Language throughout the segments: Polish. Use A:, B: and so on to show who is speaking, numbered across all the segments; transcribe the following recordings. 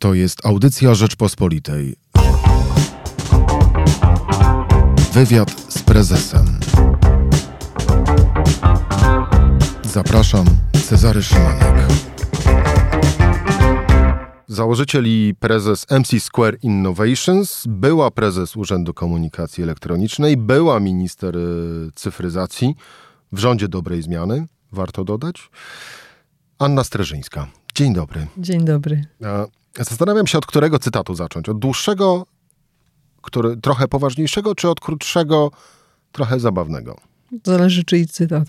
A: To jest audycja Rzeczpospolitej. Wywiad z prezesem. Zapraszam, Cezary Szymanek. Założyciel i prezes MC Square Innovations, była prezes Urzędu Komunikacji Elektronicznej, była minister y, cyfryzacji w rządzie dobrej zmiany, warto dodać. Anna Streżyńska. Dzień dobry.
B: Dzień dobry.
A: Zastanawiam się, od którego cytatu zacząć. Od dłuższego, który, trochę poważniejszego, czy od krótszego, trochę zabawnego?
B: Zależy czyj cytat.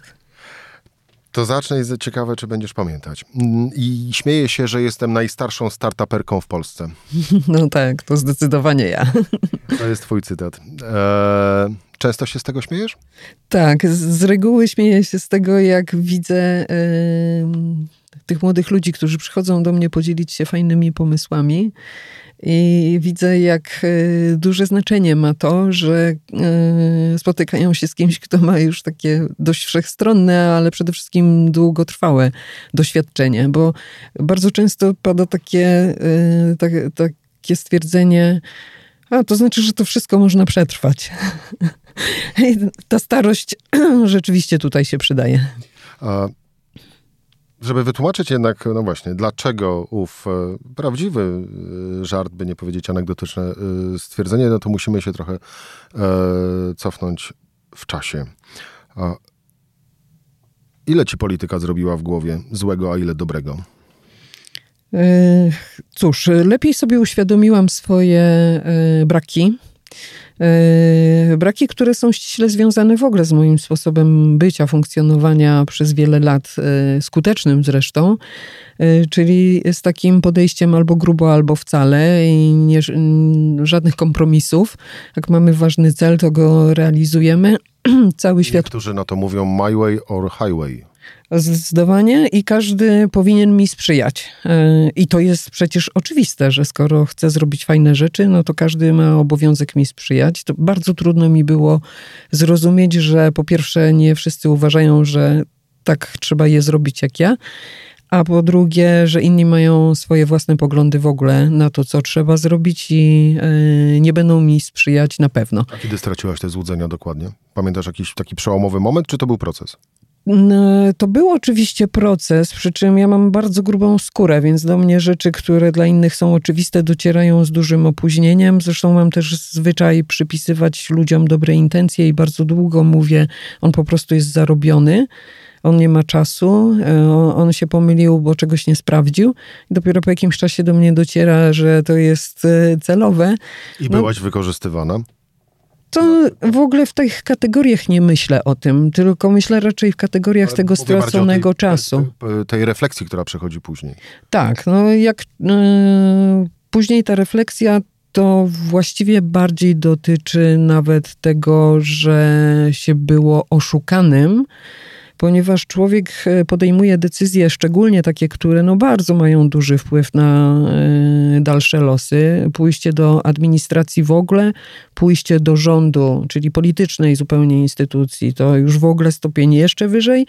A: To zacznę i ciekawe, czy będziesz pamiętać. Mm, I śmieję się, że jestem najstarszą startuperką w Polsce.
B: No tak, to zdecydowanie ja.
A: To jest twój cytat. Eee, często się z tego śmiejesz?
B: Tak, z, z reguły śmieję się z tego, jak widzę yy, tych młodych ludzi, którzy przychodzą do mnie podzielić się fajnymi pomysłami. I widzę, jak e, duże znaczenie ma to, że e, spotykają się z kimś, kto ma już takie dość wszechstronne, ale przede wszystkim długotrwałe doświadczenie, bo bardzo często pada takie, e, tak, takie stwierdzenie, a to znaczy, że to wszystko można przetrwać. Ta starość rzeczywiście tutaj się przydaje. A
A: żeby wytłumaczyć jednak, no właśnie, dlaczego ów e, prawdziwy e, żart, by nie powiedzieć anegdotyczne e, stwierdzenie, no to musimy się trochę cofnąć w czasie. Ile ci polityka zrobiła w głowie złego, a ile dobrego?
B: Cóż, lepiej sobie uświadomiłam swoje braki braki, które są ściśle związane w ogóle z moim sposobem bycia, funkcjonowania przez wiele lat, yy, skutecznym zresztą, yy, czyli z takim podejściem albo grubo, albo wcale i nie, żadnych kompromisów. Jak mamy ważny cel, to go realizujemy. Cały świat.
A: Niektórzy na to mówią my way or highway.
B: Zdecydowanie i każdy powinien mi sprzyjać. E, I to jest przecież oczywiste, że skoro chcę zrobić fajne rzeczy, no to każdy ma obowiązek mi sprzyjać. To bardzo trudno mi było zrozumieć, że po pierwsze nie wszyscy uważają, że tak trzeba je zrobić jak ja, a po drugie, że inni mają swoje własne poglądy w ogóle na to, co trzeba zrobić i e, nie będą mi sprzyjać na pewno.
A: A kiedy straciłaś te złudzenia dokładnie? Pamiętasz jakiś taki przełomowy moment, czy to był proces?
B: To był oczywiście proces, przy czym ja mam bardzo grubą skórę, więc do mnie rzeczy, które dla innych są oczywiste, docierają z dużym opóźnieniem. Zresztą mam też zwyczaj przypisywać ludziom dobre intencje i bardzo długo mówię, on po prostu jest zarobiony. On nie ma czasu, e, on się pomylił, bo czegoś nie sprawdził. Dopiero po jakimś czasie do mnie dociera, że to jest e, celowe.
A: I no, byłaś wykorzystywana?
B: To w ogóle w tych kategoriach nie myślę o tym, tylko myślę raczej w kategoriach Ale tego straconego tej, czasu.
A: Tej, tej, refleksji, która przechodzi później.
B: Tak, no jak yy, później ta refleksja to właściwie bardziej dotyczy nawet tego, że się było oszukanym ponieważ człowiek e, podejmuje decyzje, szczególnie takie, które no bardzo mają duży wpływ na e, dalsze losy. Pójście do administracji w ogóle, pójście do rządu, czyli politycznej zupełnie instytucji, to już w ogóle stopień jeszcze wyżej.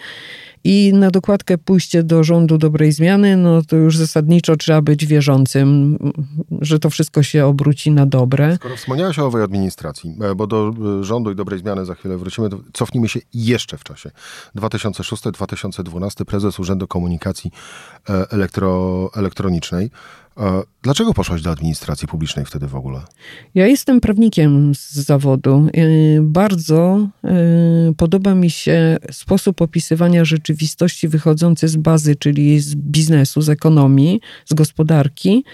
B: I na dokładkę pójście do rządu dobrej zmiany, no to już zasadniczo trzeba być wierzącym, że to wszystko się obróci na dobre.
A: Skoro wspomniałeś o owej administracji, e, bo do rządu i dobrej zmiany za chwilę wrócimy, cofnijmy się jeszcze w czasie. 2006-2012 prezes Urzędu Komunikacji e, Elektro, Elektronicznej. Dlaczego poszłaś do administracji publicznej wtedy w ogóle?
B: Ja jestem prawnikiem z zawodu. Bardzo podoba mi się sposób opisywania rzeczywistości wychodzący z bazy, czyli z biznesu, z ekonomii, z gospodarki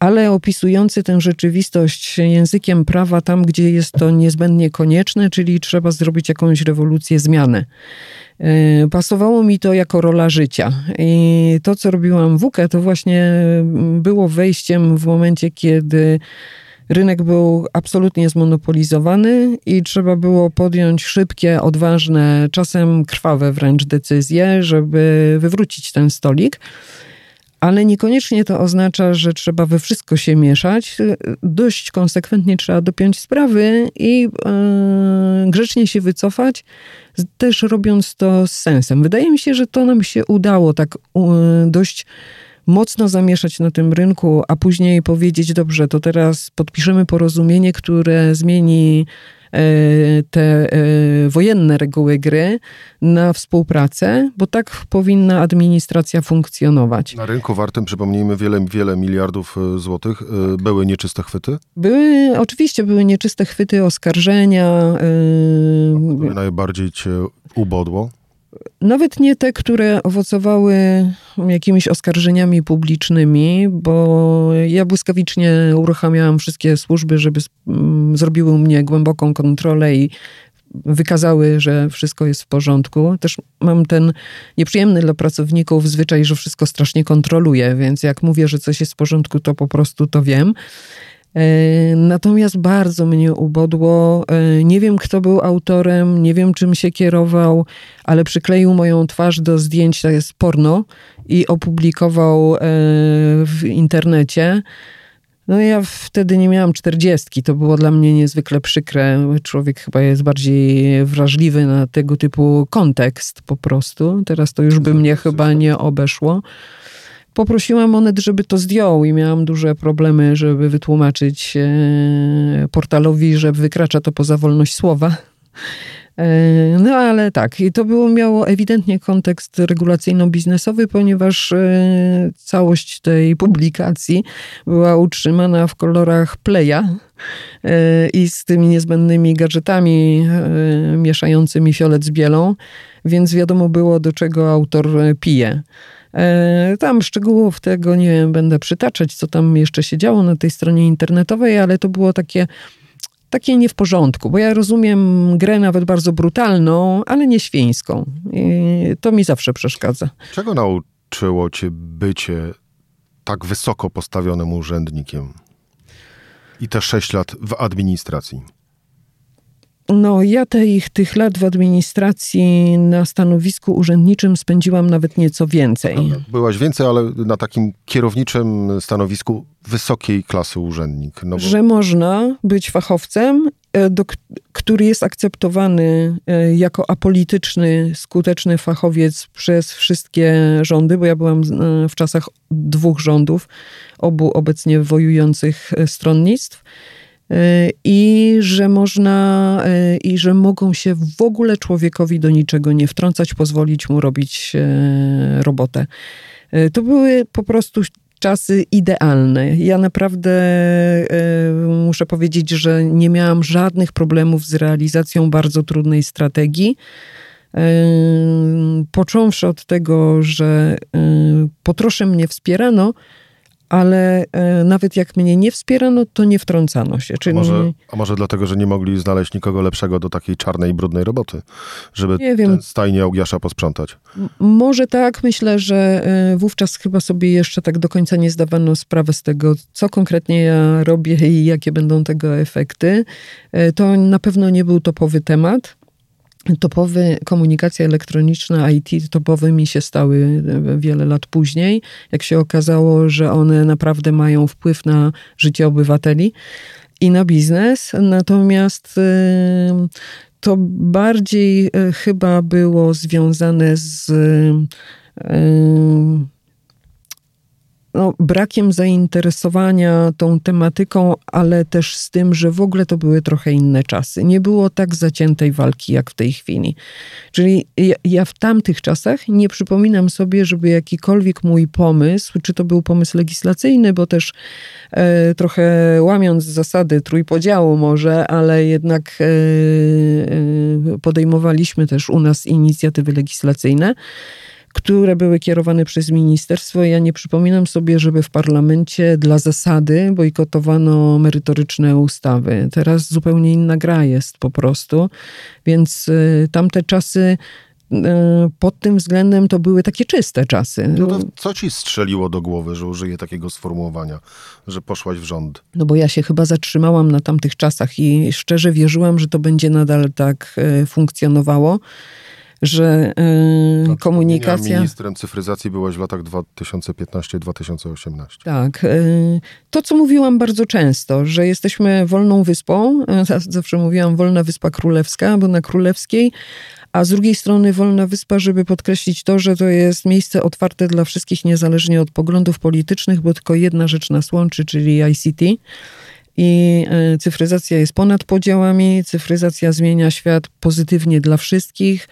B: ale opisujący tę rzeczywistość językiem prawa tam, gdzie jest to niezbędnie konieczne, czyli trzeba zrobić jakąś rewolucję, zmianę. E, pasowało mi to jako rola życia. I to, co robiłam w UKE, to właśnie było wejściem w momencie, kiedy rynek był absolutnie zmonopolizowany i trzeba było podjąć szybkie, odważne, czasem krwawe wręcz decyzje, żeby wywrócić ten stolik ale niekoniecznie to oznacza, że trzeba we wszystko się mieszać. Dość konsekwentnie trzeba dopiąć sprawy i yy, grzecznie się wycofać, też robiąc to z sensem. Wydaje mi się, że to nam się udało tak yy, dość mocno zamieszać na tym rynku, a później powiedzieć, dobrze, to teraz podpiszemy porozumienie, które zmieni te e, wojenne reguły gry na współpracę, bo tak powinna administracja funkcjonować.
A: Na rynku wartym, przypomnijmy, wiele, wiele miliardów e, złotych były nieczyste chwyty?
B: Były, oczywiście były nieczyste chwyty, oskarżenia.
A: Które najbardziej cię ubodło?
B: Nawet nie te, które owocowały jakimiś oskarżeniami publicznymi, bo ja błyskawicznie uruchamiałam wszystkie służby, żeby zrobiły u mnie głęboką kontrolę i wykazały, że wszystko jest w porządku. Też mam ten nieprzyjemny dla pracowników zwyczaj, że wszystko strasznie kontroluję, więc jak mówię, że coś jest w porządku, to po prostu to wiem. E, natomiast bardzo mnie ubodło. E, nie wiem, kto był autorem, nie wiem, czym się kierował, ale przykleił moją twarz do zdjęć, to jest porno, i opublikował e, w internecie. No ja wtedy nie miałam czterdziestki, to było dla mnie niezwykle przykre. Człowiek chyba jest bardziej wrażliwy na tego typu kontekst po prostu. Teraz to już by mnie chyba nie obeszło. Poprosiłam Onet, żeby to zdjął i miałam duże problemy, żeby wytłumaczyć e, portalowi, że wykracza to poza wolność słowa. E, no ale tak, i to było, miało ewidentnie kontekst regulacyjno-biznesowy, ponieważ e, całość tej publikacji była utrzymana w kolorach Playa i z tymi niezbędnymi gadżetami mieszającymi fiolet z bielą, więc wiadomo było, do czego autor pije. E, tam szczegółów tego nie będę przytaczać, co tam jeszcze się działo na tej stronie internetowej, ale to było takie takie nie w porządku, bo ja rozumiem grę nawet bardzo brutalną, ale nie świńską. I to mi zawsze przeszkadza.
A: Czego nauczyło cię bycie tak wysoko postawionym urzędnikiem i te sześć lat w administracji?
B: No, ja tych, tych lat w administracji na stanowisku urzędniczym spędziłam nawet nieco więcej.
A: Byłaś więcej, ale na takim kierowniczym stanowisku wysokiej klasy urzędnik.
B: No bo... Że można być fachowcem, e, do, który jest akceptowany e, jako apolityczny, skuteczny fachowiec przez wszystkie rządy, bo ja byłam e, w czasach dwóch rządów, obu obecnie wojujących stronnictw i że można, e, i że mogą się w ogóle człowiekowi do niczego nie wtrącać, pozwolić mu robić e, robotę. To były po prostu czasy idealne. Ja naprawdę muszę powiedzieć, że nie miałam żadnych problemów z realizacją bardzo trudnej strategii. Począwszy od tego, że po trosze mnie wspierano, ale e, nawet jak mnie nie wspierano, to nie wtrącano się.
A: Czyli... A, może, a może dlatego, że nie mogli znaleźć nikogo lepszego do takiej czarnej, brudnej roboty, żeby nie wiem. ten stajnie Augiasza posprzątać?
B: może tak. Myślę, że e, wówczas chyba sobie jeszcze tak do końca nie zdawano sprawy z tego, co konkretnie ja robię i jakie będą tego efekty. E, to na pewno nie był topowy temat topowy, komunikacja elektroniczna, IT topowymi się stały wiele lat później, jak się okazało, że one naprawdę mają wpływ na życie obywateli i na biznes. Natomiast y, to bardziej y, chyba było związane z no, brakiem zainteresowania tą tematyką, ale też z tym, że w ogóle to były trochę inne czasy. Nie było tak zaciętej walki jak w tej chwili. Czyli ja, ja, w tamtych czasach nie przypominam sobie, żeby jakikolwiek mój pomysł, czy to był pomysł legislacyjny, bo też e, trochę łamiąc zasady trójpodziału może, ale jednak e, e, podejmowaliśmy też u nas inicjatywy legislacyjne które były kierowane przez ministerstwo. Ja nie przypominam sobie, żeby w parlamencie dla zasady bojkotowano merytoryczne ustawy. Teraz zupełnie inna gra jest po prostu, więc y, tamte czasy y, pod tym względem to były takie czyste czasy.
A: No to co ci strzeliło do głowy, że użyję takiego sformułowania, że poszłaś w rząd?
B: No bo ja się chyba zatrzymałam na tamtych czasach i szczerze wierzyłam, że to będzie nadal tak y, funkcjonowało że yy, komunikacja...
A: Ministrem cyfryzacji byłaś w latach 2015-2018.
B: Tak. Yy, to, co mówiłam bardzo często, że jesteśmy wolną wyspą, zawsze mówiłam wolna wyspa królewska, bo na królewskiej, a z drugiej strony Wolna Wyspa, żeby podkreślić to, że to jest miejsce otwarte dla wszystkich niezależnie od poglądów politycznych, bo tylko jedna rzecz nas łączy, czyli ICT. I e, cyfryzacja jest ponad podziałami, cyfryzacja zmienia świat pozytywnie dla wszystkich.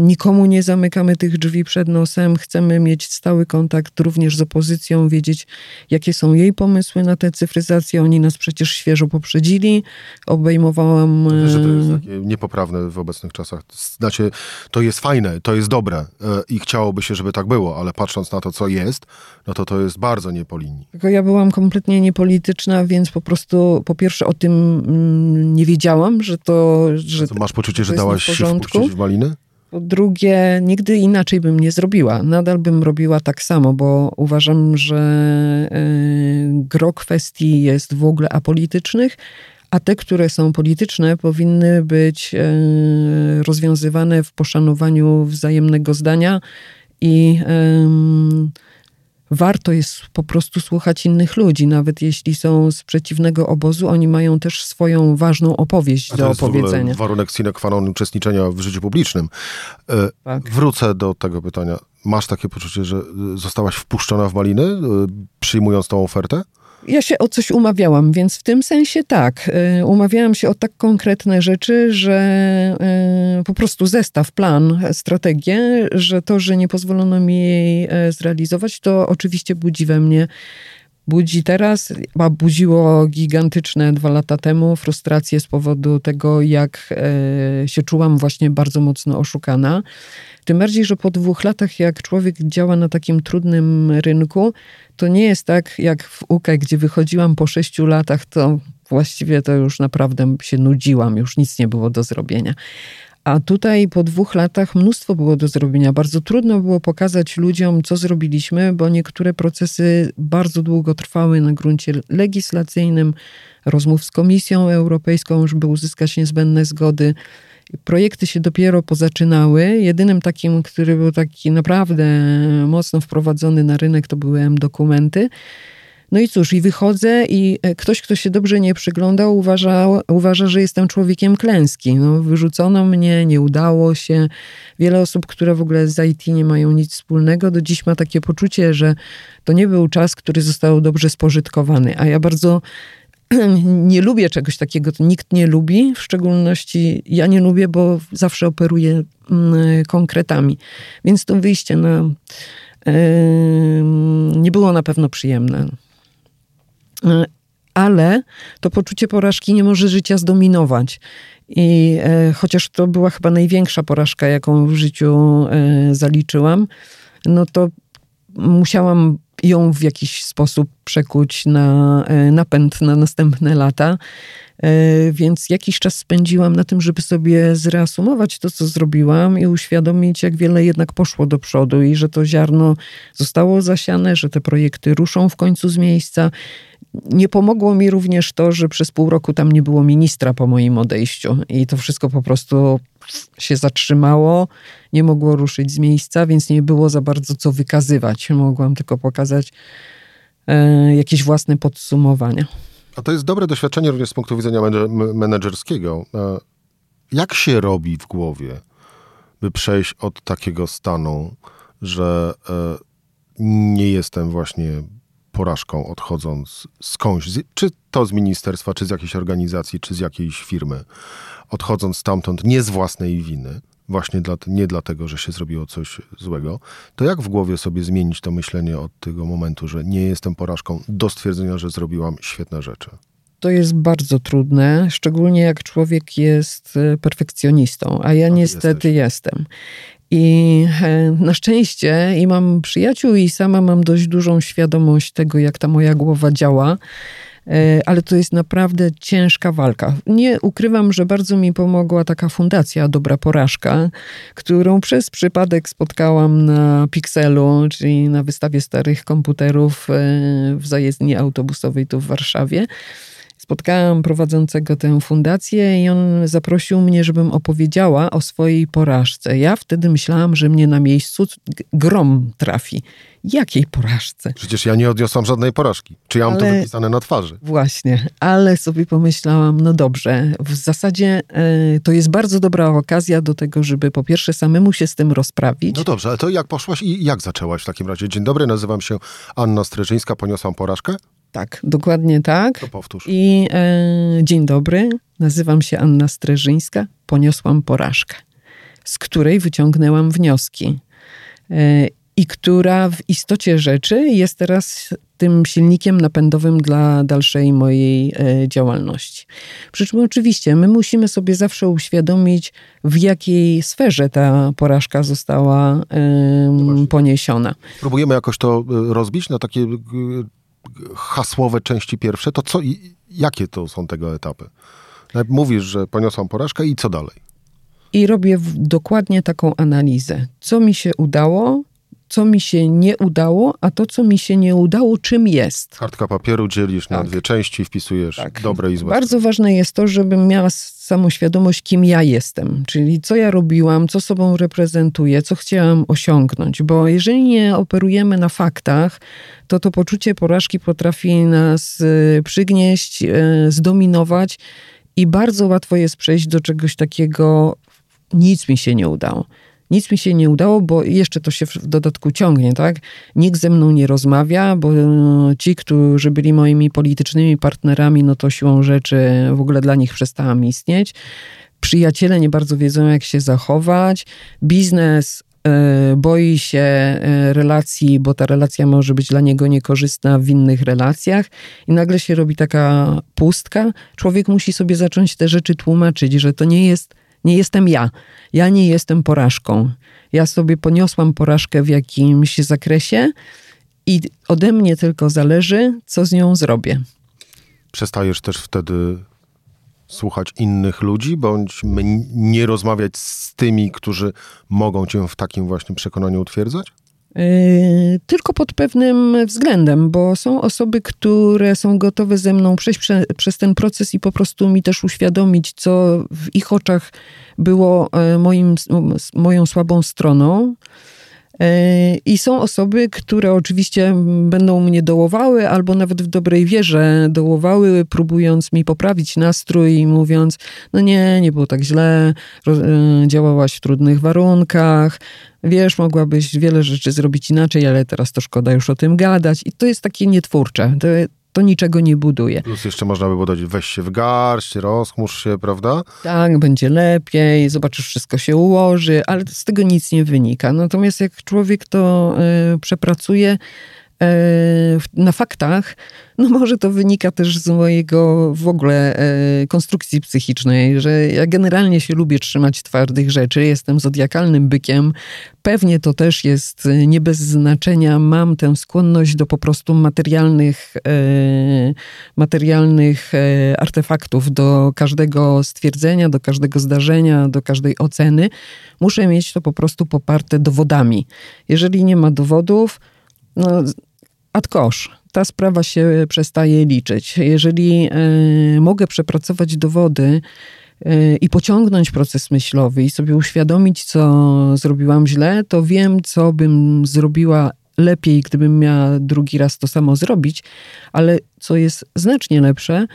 B: Nikomu nie zamykamy tych drzwi przed nosem. Chcemy mieć stały kontakt również z opozycją, wiedzieć, jakie są jej pomysły na tę cyfryzację. Oni nas przecież świeżo poprzedzili. Obejmowałam.
A: Wiesz, że to jest takie niepoprawne w obecnych czasach. Znaczy, to jest fajne, to jest dobre e, i chciałoby się, żeby tak było, ale patrząc na to, co jest, no to to jest bardzo nie po linii.
B: Tylko ja byłam kompletnie niepolityczna, więc po prostu po pierwsze o tym mm, nie wiedziałam, że to. Że
A: to masz poczucie, że dałaś się wpuścić w maliny?
B: Po drugie, nigdy inaczej bym nie zrobiła. Nadal bym robiła tak samo, bo uważam, że y, gro kwestii jest w ogóle apolitycznych, a te, które są polityczne, powinny być y, rozwiązywane w poszanowaniu wzajemnego zdania i warto jest po prostu słuchać innych ludzi, nawet jeśli są z przeciwnego obozu, oni mają też swoją ważną opowieść do opowiedzenia.
A: To warunek sine qua non uczestniczenia w życiu publicznym. E, tak. Wrócę do tego pytania. Masz takie poczucie, że zostałaś wpuszczona w maliny, e, przyjmując tą ofertę?
B: Ja się o coś umawiałam, więc w tym sensie tak. Y, umawiałam się o tak konkretne rzeczy, że y, po prostu zestaw, plan, strategię, że to, że nie pozwolono mi jej e, zrealizować, to oczywiście budzi we mnie budzi teraz, a budziło gigantyczne dwa lata temu frustrację z powodu tego, jak e, się czułam właśnie bardzo mocno oszukana. Tym bardziej, że po dwóch latach, jak człowiek działa na takim trudnym rynku, to nie jest tak jak w UKE, gdzie wychodziłam po sześciu latach, to właściwie to już naprawdę się nudziłam, już nic nie było do zrobienia. A tutaj po dwóch latach mnóstwo było do zrobienia. Bardzo trudno było pokazać ludziom, co zrobiliśmy, bo niektóre procesy bardzo długo trwały na gruncie legislacyjnym, rozmów z Komisją Europejską, żeby uzyskać niezbędne zgody. Projekty się dopiero pozaczynały. Jedynym takim, który był taki naprawdę mocno wprowadzony na rynek, to były M-dokumenty. No i cóż, i wychodzę i e, ktoś, kto się dobrze nie przyglądał, uważa, uważa że jestem człowiekiem klęski. No, wyrzucono mnie, nie udało się. Wiele osób, które w ogóle z IT nie mają nic wspólnego, do dziś ma takie poczucie, że to nie był czas, który został dobrze spożytkowany. A ja bardzo nie lubię czegoś takiego, nikt nie lubi, w szczególności ja nie lubię, bo zawsze operuję mm, konkretami. Więc to wyjście na, nie było na pewno przyjemne. E, ale to poczucie porażki nie może życia zdominować. I e, chociaż to była chyba największa porażka, jaką w życiu e, zaliczyłam, no to musiałam ją w jakiś sposób przekuć na e, napęd na następne lata. E, więc jakiś czas spędziłam na tym, żeby sobie zreasumować to, co zrobiłam i uświadomić, jak wiele jednak poszło do przodu i że to ziarno zostało zasiane, że te projekty ruszą w końcu z miejsca. Nie pomogło mi również to, że przez pół roku tam nie było ministra po moim odejściu i to wszystko po prostu się zatrzymało, nie mogło ruszyć z miejsca, więc nie było za bardzo co wykazywać. Mogłam tylko pokazać e, jakieś własne podsumowania.
A: A to jest dobre doświadczenie również z punktu widzenia menedżerskiego. E, jak się robi w głowie, by przejść od takiego stanu, że e, nie jestem właśnie porażką odchodząc skądś, czy to z ministerstwa, czy z jakiejś organizacji, czy z jakiejś firmy, odchodząc stamtąd nie z własnej winy, właśnie dla, nie dlatego, że się zrobiło coś złego, to jak w głowie sobie zmienić to myślenie od tego momentu, że nie jestem porażką, do stwierdzenia, że zrobiłam świetne rzeczy?
B: To jest bardzo trudne, szczególnie jak człowiek jest e, perfekcjonistą, a ja niestety jesteś. jestem. I e, na szczęście i mam przyjaciół, i sama mam dość dużą świadomość tego, jak ta moja głowa działa. E, ale to jest naprawdę ciężka walka. Nie ukrywam, że bardzo mi pomogła taka fundacja Dobra Porażka, którą przez przypadek spotkałam na Pixelu, czyli na wystawie starych komputerów e, w zajezdni autobusowej tu w Warszawie spotkałam prowadzącego tę fundację i on zaprosił mnie, żebym opowiedziała o swojej porażce. Ja wtedy myślałam, że mnie na miejscu grom trafi. Jakiej porażce?
A: Przecież ja nie odniosłam żadnej porażki. Czy ja mam ale... to wypisane na twarzy?
B: Właśnie, ale sobie pomyślałam, no dobrze, w zasadzie y, to jest bardzo dobra okazja do tego, żeby po pierwsze samemu się z tym rozprawić.
A: No dobrze, ale to jak poszłaś i jak zaczęłaś w takim razie? Dzień dobry, nazywam się Anna Streżyńska, poniosłam porażkę?
B: Tak, dokładnie tak.
A: To powtórz.
B: I e, dzień dobry, nazywam się Anna Streżyńska, poniosłam porażkę, z której wyciągnęłam wnioski. E, I która w istocie rzeczy jest teraz tym silnikiem napędowym dla dalszej mojej e, działalności. Przy czym oczywiście my musimy sobie zawsze uświadomić, w jakiej sferze ta porażka została e, poniesiona.
A: Próbujemy jakoś to e, rozbić na takie hasłowe części pierwsze, to co, jakie to są tego etapy? Mówisz, że poniosłam porażkę i co dalej?
B: I robię dokładnie taką analizę. Co mi się udało, co mi się nie udało, a to, co mi się nie udało, czym jest.
A: Kartka papieru dzielisz tak. na dwie części, wpisujesz tak. dobre i złe.
B: Bardzo ważne jest to, żebym miała samoświadomość, kim ja jestem, czyli co ja robiłam, co sobą reprezentuję, co chciałam osiągnąć, bo jeżeli nie operujemy na faktach, to to poczucie porażki potrafi nas e, przygnieść, e, zdominować i bardzo łatwo jest przejść do czegoś takiego, nic mi się nie udało. Nic mi się nie udało, bo jeszcze to się w dodatku ciągnie, tak? Nikt ze mną nie rozmawia, bo e, ci, którzy byli moimi politycznymi partnerami, no to siłą rzeczy w ogóle dla nich przestałam istnieć. Przyjaciele nie bardzo wiedzą, jak się zachować. Biznes e, boi się e, relacji, bo ta relacja może być dla niego niekorzystna w innych relacjach i nagle się robi taka pustka. Człowiek musi sobie zacząć te rzeczy tłumaczyć, że to nie jest nie jestem ja. Ja nie jestem porażką. Ja sobie poniosłam porażkę w jakimś zakresie i ode mnie tylko zależy, co z nią zrobię.
A: Przestajesz też wtedy słuchać innych ludzi, bądź nie rozmawiać z tymi, którzy mogą cię w takim właśnie przekonaniu utwierdzać?
B: Yy, tylko pod pewnym względem, bo są osoby, które są gotowe ze mną przejść prze, przez ten proces i po prostu mi też uświadomić, co w ich oczach było e, moim, moją słabą stroną. I są osoby, które oczywiście będą mnie dołowały, albo nawet w dobrej wierze dołowały, próbując mi poprawić nastrój i mówiąc: No nie, nie było tak źle, e, działałaś w trudnych warunkach, wiesz, mogłabyś wiele rzeczy zrobić inaczej, ale teraz to szkoda już o tym gadać. I to jest takie nietwórcze. To, to niczego nie buduje.
A: Plus jeszcze można by było dodać, weź się w garść, rozchmurz się, prawda?
B: Tak, będzie lepiej, zobaczysz, wszystko się ułoży, ale z tego nic nie wynika. Natomiast jak człowiek to y, przepracuje, na faktach, no może to wynika też z mojego w ogóle e, konstrukcji psychicznej, że ja generalnie się lubię trzymać twardych rzeczy, jestem zodiakalnym bykiem. Pewnie to też jest nie bez znaczenia. Mam tę skłonność do po prostu materialnych, e, materialnych artefaktów, do każdego stwierdzenia, do każdego zdarzenia, do każdej oceny. Muszę mieć to po prostu poparte dowodami. Jeżeli nie ma dowodów, no, ad kosz. Ta sprawa się przestaje liczyć. Jeżeli y, mogę przepracować dowody y, i pociągnąć proces myślowy i sobie uświadomić, co zrobiłam źle, to wiem, co bym zrobiła lepiej, gdybym miała drugi raz to samo zrobić, ale co jest znacznie lepsze,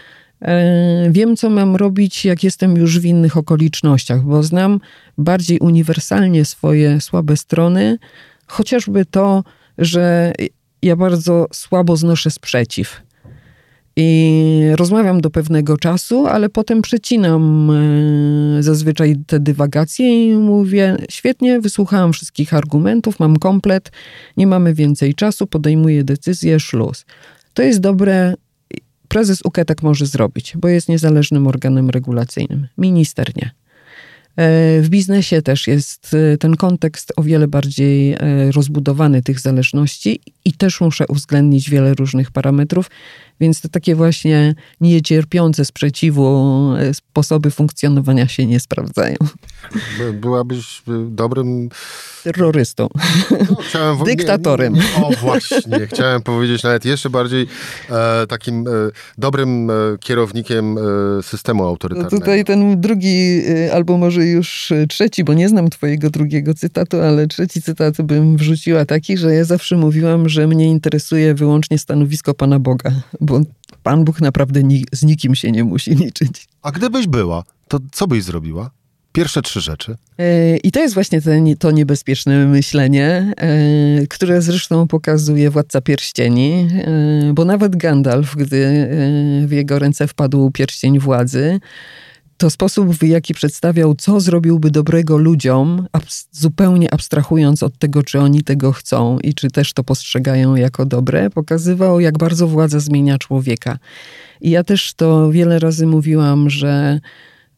B: e, Wiem, co mam robić, jak jestem już w innych okolicznościach, bo znam bardziej uniwersalnie swoje słabe strony, chociażby to, że ja bardzo słabo znoszę sprzeciw. I rozmawiam do pewnego czasu, ale potem przecinam e, zazwyczaj te dywagacje i mówię: Świetnie, wysłuchałam wszystkich argumentów, mam komplet, nie mamy więcej czasu, podejmuję decyzję, szluz. To jest dobre. Prezes UK tak może zrobić, bo jest niezależnym organem regulacyjnym. Minister nie. E, w biznesie też jest e, ten kontekst o wiele bardziej e, rozbudowany tych zależności i też muszę uwzględnić wiele różnych parametrów, więc te takie właśnie niecierpiące sprzeciwu sposoby funkcjonowania się nie sprawdzają.
A: Byłabyś dobrym...
B: Terrorystą. No, w... Dyktatorem. Nie,
A: o właśnie, chciałem powiedzieć nawet jeszcze bardziej e, takim e, dobrym e, kierownikiem systemu autorytarnego.
B: No tutaj ten drugi, albo może może już trzeci, bo nie znam twojego drugiego cytatu, ale trzeci cytat bym wrzuciła taki, że ja zawsze mówiłam, że mnie interesuje wyłącznie stanowisko Pana Boga, bo Pan Bóg naprawdę ni z nikim się nie musi liczyć.
A: A gdybyś była, to co byś zrobiła? Pierwsze trzy rzeczy.
B: E, I to jest właśnie ten, to niebezpieczne myślenie, e, które zresztą pokazuje Władca Pierścieni, e, bo nawet Gandalf, gdy w jego ręce wpadł pierścień władzy, to sposób, w jaki przedstawiał, co zrobiłby dobrego ludziom, zupełnie abstrahując od tego, czy oni tego chcą i czy też to postrzegają jako dobre, pokazywał, jak bardzo władza zmienia człowieka. I ja też to wiele razy mówiłam, że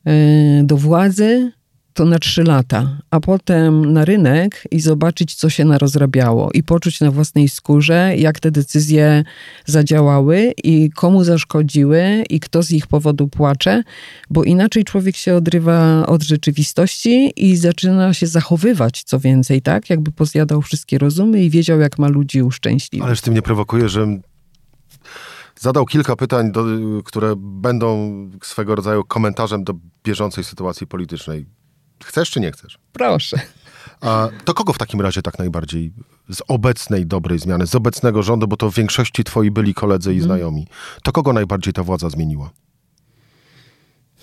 B: Y, do władzy, to na trzy lata, a potem na rynek i zobaczyć, co się narozrabiało i poczuć na własnej skórze, jak te decyzje zadziałały i komu zaszkodziły i kto z ich powodu płacze, bo inaczej człowiek się odrywa od rzeczywistości i zaczyna się zachowywać, co więcej, tak? Jakby pozjadał wszystkie rozumy i wiedział, jak ma ludzi uszczęśliwić.
A: Ależ ty mnie prowokuje, że zadał kilka pytań, do, które będą swego rodzaju komentarzem do bieżącej sytuacji politycznej. Chcesz czy nie chcesz?
B: Proszę.
A: A to kogo w takim razie tak najbardziej z obecnej dobrej zmiany, z obecnego rządu, bo to w większości twoi byli koledzy i mhm. znajomi, to kogo najbardziej ta władza zmieniła?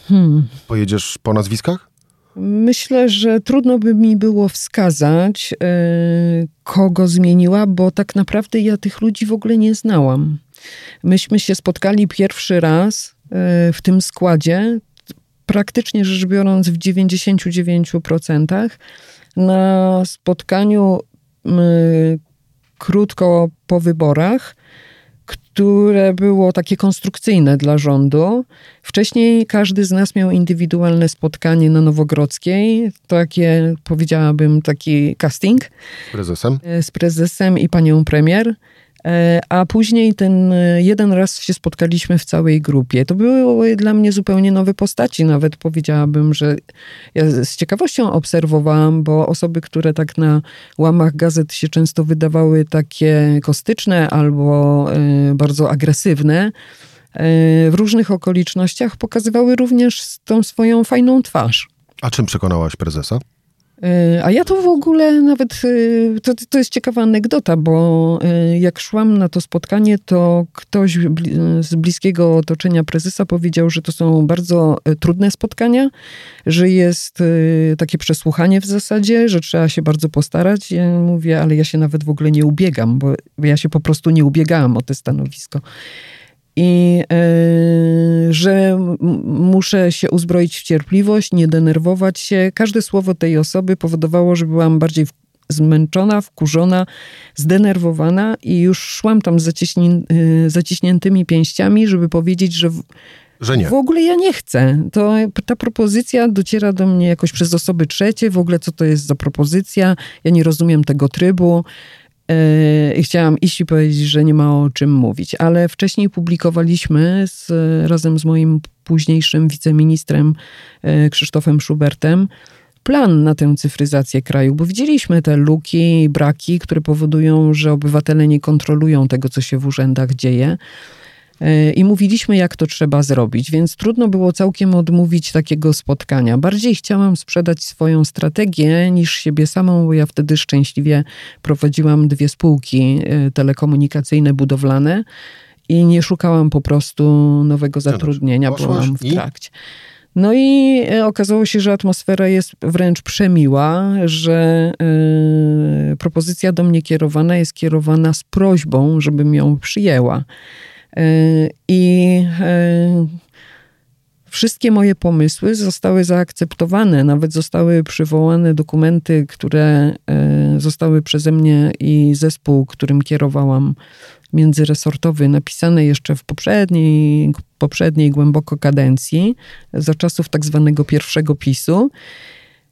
A: Hmm. Pojedziesz po nazwiskach?
B: Myślę, że trudno by mi było wskazać, yy, kogo zmieniła, bo tak naprawdę ja tych ludzi w ogóle nie znałam. Myśmy się spotkali pierwszy raz yy, w tym składzie, praktycznie rzecz biorąc w 99% na spotkaniu yy, krótko po wyborach które było takie konstrukcyjne dla rządu. Wcześniej każdy z nas miał indywidualne spotkanie na Nowogrodzkiej, takie powiedziałabym taki casting.
A: Z prezesem?
B: E, z prezesem i panią premier. E, a później ten e, jeden raz się spotkaliśmy w całej grupie. To były dla mnie zupełnie nowe postaci. Nawet powiedziałabym, że ja z ciekawością obserwowałam, bo osoby, które tak na łamach gazet się często wydawały takie kostyczne albo e, bardzo agresywne, w różnych okolicznościach pokazywały również tą swoją fajną twarz.
A: A czym przekonałaś prezesa?
B: E, a ja to w ogóle nawet, e, to, to jest ciekawa anegdota, bo e, jak szłam na to spotkanie, to ktoś z bliskiego otoczenia prezesa powiedział, że to są bardzo trudne spotkania, że jest takie przesłuchanie w zasadzie, że trzeba się bardzo postarać. Ja mówię, ale ja się nawet w ogóle nie ubiegam, bo ja się po prostu nie ubiegałam o to stanowisko i yy, że muszę się uzbroić w cierpliwość, nie denerwować się. Każde słowo tej osoby powodowało, że byłam bardziej w, zmęczona, wkurzona, zdenerwowana i już szłam tam z zaciśni, yy, zaciśniętymi pięściami, żeby powiedzieć, że w,
A: że nie.
B: W ogóle ja nie chcę. To, ta propozycja dociera do mnie jakoś przez osoby trzecie. W ogóle co to jest za propozycja? Ja nie rozumiem tego trybu. E, I chciałam iść i powiedzieć, że nie ma o czym mówić, ale wcześniej publikowaliśmy z, razem z moim późniejszym wiceministrem e, Krzysztofem Schubertem plan na tę cyfryzację kraju, bo widzieliśmy te luki, braki, które powodują, że obywatele nie kontrolują tego, co się w urzędach dzieje. E, i mówiliśmy, jak to trzeba zrobić, więc trudno było całkiem odmówić takiego spotkania. Bardziej chciałam sprzedać swoją strategię niż siebie samą, bo ja wtedy szczęśliwie prowadziłam dwie spółki e, telekomunikacyjne, budowlane i nie szukałam po prostu nowego zatrudnienia, byłam w trakcie. No i e, okazało się, że atmosfera jest wręcz przemiła, że y, propozycja do mnie kierowana jest kierowana z prośbą, żebym ją przyjęła. I e, wszystkie moje pomysły zostały zaakceptowane, nawet zostały przywołane dokumenty, które e, zostały przeze mnie i zespół, którym kierowałam, międzyresortowy, napisane jeszcze w poprzedniej, poprzedniej głęboko kadencji, za czasów tak zwanego pierwszego PiSu.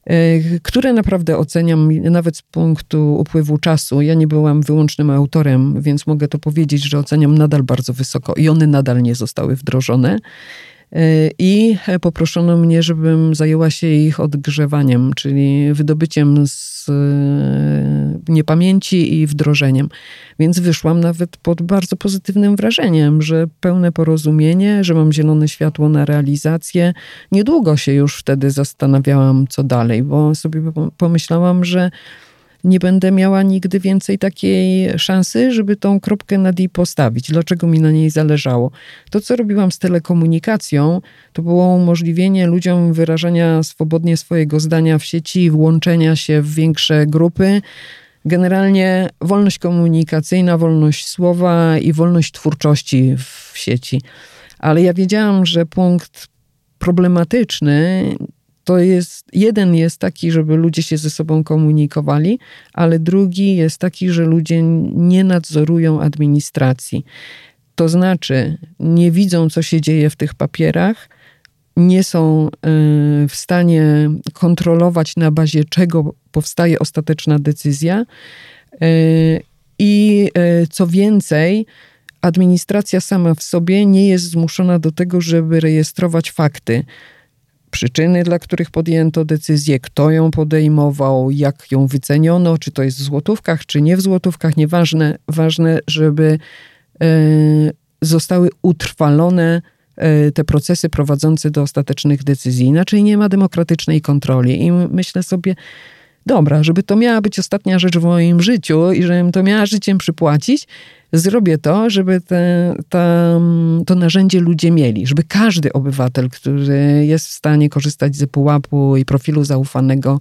B: E, które naprawdę oceniam nawet z punktu upływu czasu. Ja nie byłam wyłącznym autorem, więc mogę to powiedzieć, że oceniam nadal bardzo wysoko i one nadal nie zostały wdrożone. I poproszono mnie, żebym zajęła się ich odgrzewaniem, czyli wydobyciem z niepamięci i wdrożeniem. Więc wyszłam nawet pod bardzo pozytywnym wrażeniem, że pełne porozumienie, że mam zielone światło na realizację. Niedługo się już wtedy zastanawiałam, co dalej, bo sobie pomyślałam, że nie będę miała nigdy więcej takiej szansy, żeby tą kropkę nad i postawić. Dlaczego mi na niej zależało? To, co robiłam z telekomunikacją, to było umożliwienie ludziom wyrażania swobodnie swojego zdania w sieci, włączenia się w większe grupy. Generalnie wolność komunikacyjna, wolność słowa i wolność twórczości w sieci. Ale ja wiedziałam, że punkt problematyczny to jest, jeden jest taki, żeby ludzie się ze sobą komunikowali, ale drugi jest taki, że ludzie nie nadzorują administracji. To znaczy, nie widzą, co się dzieje w tych papierach, nie są e, w stanie kontrolować, na bazie czego powstaje ostateczna decyzja. E, I e, co więcej, administracja sama w sobie nie jest zmuszona do tego, żeby rejestrować fakty przyczyny, dla których podjęto decyzję, kto ją podejmował, jak ją wyceniono, czy to jest w złotówkach, czy nie w złotówkach, nieważne. Ważne, żeby e, zostały utrwalone e, te procesy prowadzące do ostatecznych decyzji. Inaczej nie ma demokratycznej kontroli. I myślę sobie, dobra, żeby to miała być ostatnia rzecz w moim życiu i żebym to miała życiem przypłacić, zrobię to, żeby te, te, to narzędzie ludzie mieli, żeby każdy obywatel, który jest w stanie korzystać z pułapu i profilu zaufanego,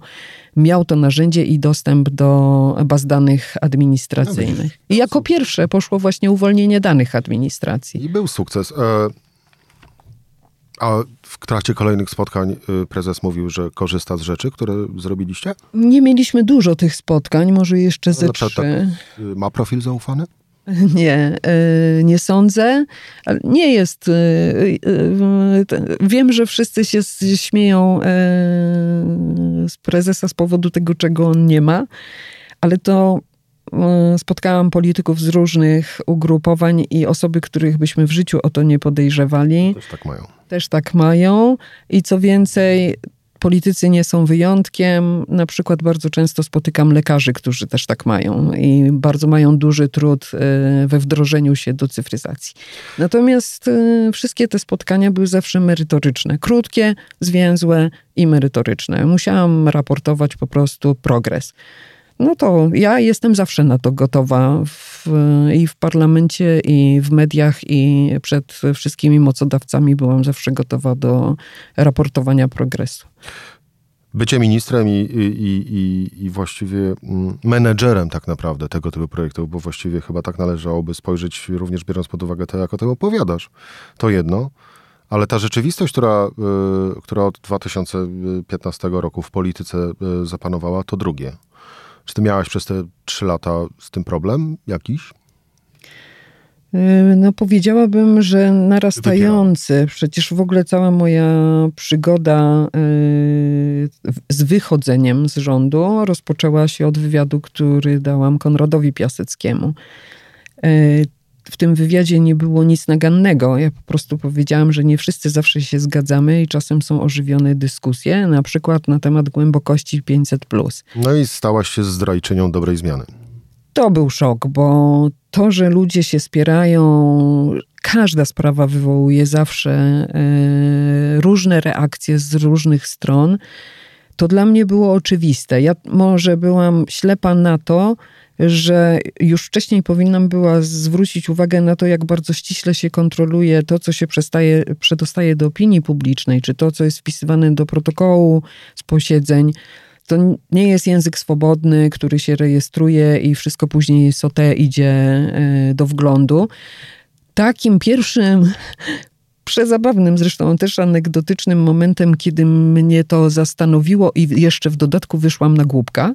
B: miał to narzędzie i dostęp do baz danych administracyjnych. I jako pierwsze poszło właśnie uwolnienie danych administracji.
A: I był sukces. E, a w trakcie kolejnych spotkań y, prezes mówił, że korzysta z rzeczy, które zrobiliście?
B: Nie mieliśmy dużo tych spotkań, może jeszcze ze trzy. Tak,
A: y, ma profil zaufany?
B: Nie, y, nie sądzę. Nie jest. Wiem, że wszyscy się śmieją z prezesa z powodu tego, czego on nie ma, ale to spotkałam polityków z różnych ugrupowań i osoby, których byśmy w życiu o to nie podejrzewali.
A: Też tak mają.
B: Też tak mają. I co więcej, politycy nie są wyjątkiem. Na przykład bardzo często spotykam lekarzy, którzy też tak mają i bardzo mają duży trud e, we wdrożeniu się do cyfryzacji. Natomiast e, wszystkie te spotkania były zawsze merytoryczne. Krótkie, zwięzłe i merytoryczne. Musiałam raportować po prostu progres no to ja jestem zawsze na to gotowa w, i w parlamencie, i w mediach, i przed wszystkimi mocodawcami byłam zawsze gotowa do raportowania progresu.
A: Bycie ministrem i, i, i, i właściwie mm, menedżerem tak naprawdę tego typu projektów, bo właściwie chyba tak należałoby spojrzeć, również biorąc pod uwagę to, jak o tym opowiadasz, to jedno. Ale ta rzeczywistość, która, y, która od 2015 roku w polityce y, zapanowała, to drugie. Czy ty miałaś przez te trzy lata z tym problem jakiś?
B: Yy, no, powiedziałabym, że narastający. Przecież w ogóle cała moja przygoda yy, z wychodzeniem z rządu rozpoczęła się od wywiadu, który dałam Konradowi Piaseckiemu. W tym wywiadzie nie było nic nagannego. Ja po prostu powiedziałam, że nie wszyscy zawsze się zgadzamy i czasem są ożywione dyskusje, na przykład na temat głębokości 500.
A: No i stałaś się zdrajczynią dobrej zmiany.
B: To był szok, bo to, że ludzie się spierają, każda sprawa wywołuje zawsze e, różne reakcje z różnych stron. To dla mnie było oczywiste. Ja może byłam ślepa na to, że już wcześniej powinnam była zwrócić uwagę na to, jak bardzo ściśle się kontroluje to, co się przestaje, przedostaje do opinii publicznej, czy to, co jest wpisywane do protokołu z posiedzeń. To nie jest język swobodny, który się rejestruje i wszystko później sote idzie e, do wglądu. Takim pierwszym przezabawnym, zresztą też anegdotycznym momentem, kiedy mnie to zastanowiło i jeszcze w dodatku wyszłam na głupka,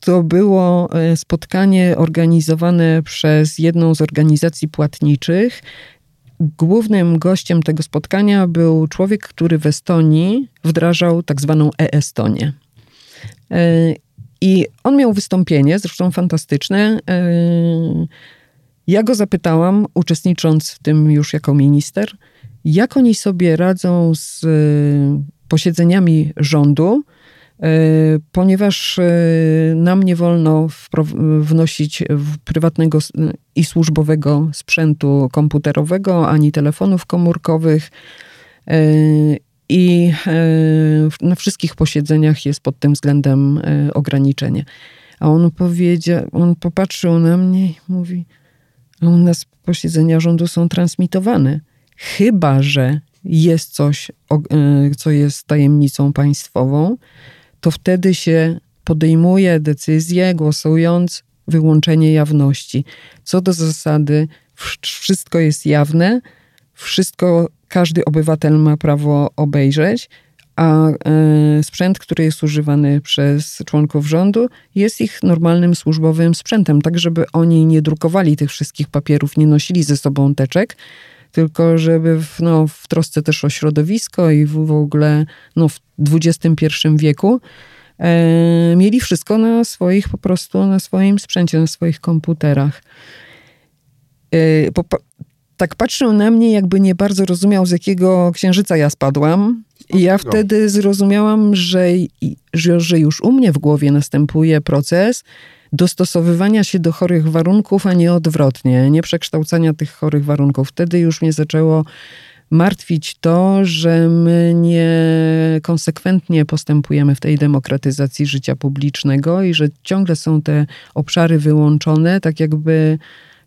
B: to było e, spotkanie organizowane przez jedną z organizacji płatniczych. Głównym gościem tego spotkania był człowiek, który w Estonii wdrażał tak zwaną e-Estonię. E, I on miał wystąpienie, zresztą fantastyczne. E, ja go zapytałam, uczestnicząc w tym już jako minister, jak oni sobie radzą z posiedzeniami rządu, ponieważ nam nie wolno wnosić prywatnego i służbowego sprzętu komputerowego ani telefonów komórkowych. I na wszystkich posiedzeniach jest pod tym względem ograniczenie. A on powiedział, on popatrzył na mnie i mówi, u nas posiedzenia rządu są transmitowane. Chyba, że jest coś, e, co jest tajemnicą państwową, to wtedy się podejmuje decyzję, głosując wyłączenie jawności. Co do zasady, wszystko jest jawne, wszystko każdy obywatel ma prawo obejrzeć, a e, sprzęt, który jest używany przez członków rządu, jest ich normalnym służbowym sprzętem, tak żeby oni nie drukowali tych wszystkich papierów, nie nosili ze sobą teczek, tylko żeby w, no, w trosce też o środowisko i w, w ogóle no, w XXI wieku e, mieli wszystko na swoich, po prostu na swoim sprzęcie, na swoich komputerach. E, po, tak patrzył na mnie, jakby nie bardzo rozumiał, z jakiego księżyca ja spadłam. I ja wtedy zrozumiałam, że, że, że już u mnie w głowie następuje proces dostosowywania się do chorych warunków, a nie odwrotnie, nie przekształcania tych chorych warunków. Wtedy już mnie zaczęło martwić to, że my nie konsekwentnie postępujemy w tej demokratyzacji życia publicznego i że ciągle są te obszary wyłączone, tak jakby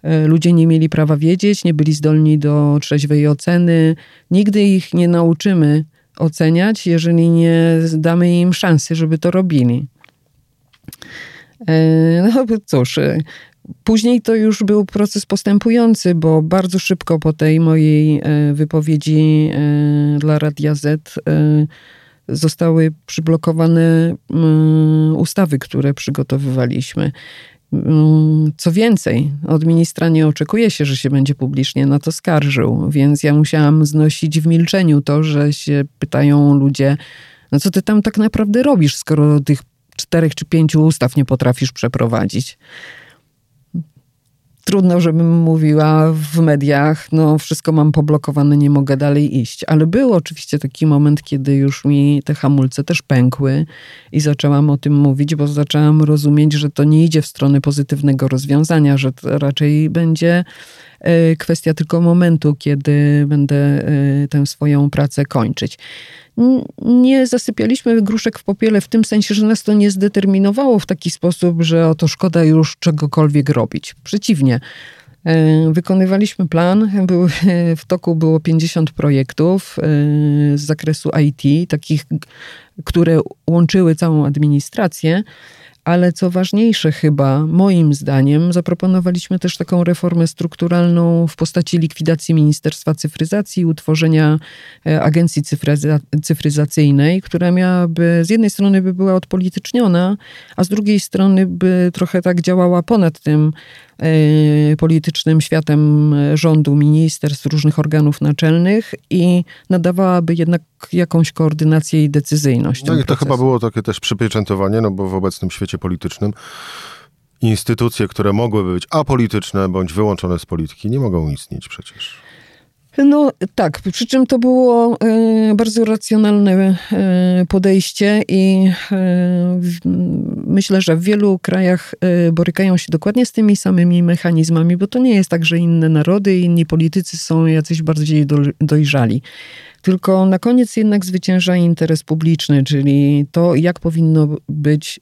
B: e, ludzie nie mieli prawa wiedzieć, nie byli zdolni do trzeźwej oceny. Nigdy ich nie nauczymy oceniać, jeżeli nie damy im szansy, żeby to robili. E, no cóż, e, później to już był proces postępujący, bo bardzo szybko po tej mojej e, wypowiedzi dla Radia Z zostały przyblokowane mm, ustawy, które przygotowywaliśmy. Mm, co więcej, od ministra nie oczekuje się, że się będzie publicznie na to skarżył, więc ja musiałam znosić w milczeniu to, że się pytają ludzie, no co ty tam tak naprawdę robisz, skoro tych czterech czy pięciu ustaw nie potrafisz przeprowadzić trudno, żebym mówiła w mediach, no wszystko mam poblokowane, nie mogę dalej iść. Ale był oczywiście taki moment, kiedy już mi te hamulce też pękły i zaczęłam o tym mówić, bo zaczęłam rozumieć, że to nie idzie w stronę pozytywnego rozwiązania, że to raczej będzie e, kwestia tylko momentu, kiedy będę e, tę swoją pracę kończyć nie zasypialiśmy gruszek w popiele w tym sensie, że nas to nie zdeterminowało w taki sposób, że oto szkoda już czegokolwiek robić. Przeciwnie. E, wykonywaliśmy plan. Był, w toku było 50 projektów e, z zakresu IT, takich, które łączyły całą administrację. Ale co ważniejsze, chyba moim zdaniem, zaproponowaliśmy też taką reformę strukturalną w postaci likwidacji Ministerstwa Cyfryzacji i utworzenia e, agencji cyfryza cyfryzacyjnej, która miałaby z jednej strony by była odpolityczniona, a z drugiej strony by trochę tak działała ponad tym politycznym światem rządu, ministerstw, różnych organów naczelnych i nadawałaby jednak jakąś koordynację i decyzyjność.
A: No i to chyba było takie też przypieczętowanie, no bo w obecnym świecie politycznym instytucje, które mogłyby być apolityczne bądź wyłączone z polityki, nie mogą istnieć przecież.
B: No tak, przy czym to było e, bardzo racjonalne e, podejście i e, myślę, że w wielu krajach borykają się dokładnie z tymi samymi mechanizmami, bo to nie jest tak, że inne narody inni politycy są jacyś bardziej dojrzali. Tylko na koniec jednak zwycięża interes publiczny, czyli to, jak powinno być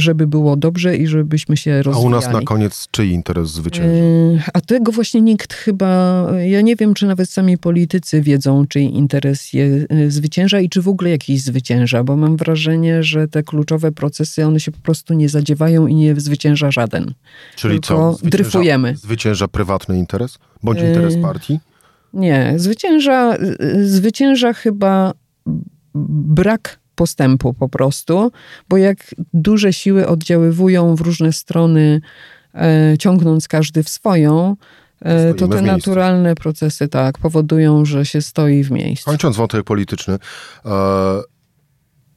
B: żeby było dobrze i żebyśmy się rozwijali.
A: A u nas na koniec czyj interes zwycięża?
B: Yy, a tego właśnie nikt chyba, ja nie wiem, czy nawet sami politycy wiedzą, czyj interes je yy, zwycięża i czy w ogóle jakiś zwycięża, bo mam wrażenie, że te kluczowe procesy, one się po prostu nie zadziewają i nie zwycięża żaden.
A: Czyli Tylko co? Zwycięża,
B: dryfujemy.
A: Zwycięża prywatny interes? Bądź interes yy, partii?
B: Nie, zwycięża, zwycięża chyba brak postępu po prostu, bo jak duże siły oddziaływują w różne strony, e, ciągnąc każdy w swoją, e, to te naturalne procesy tak powodują, że się stoi w miejscu.
A: Kończąc wątek polityczny, e,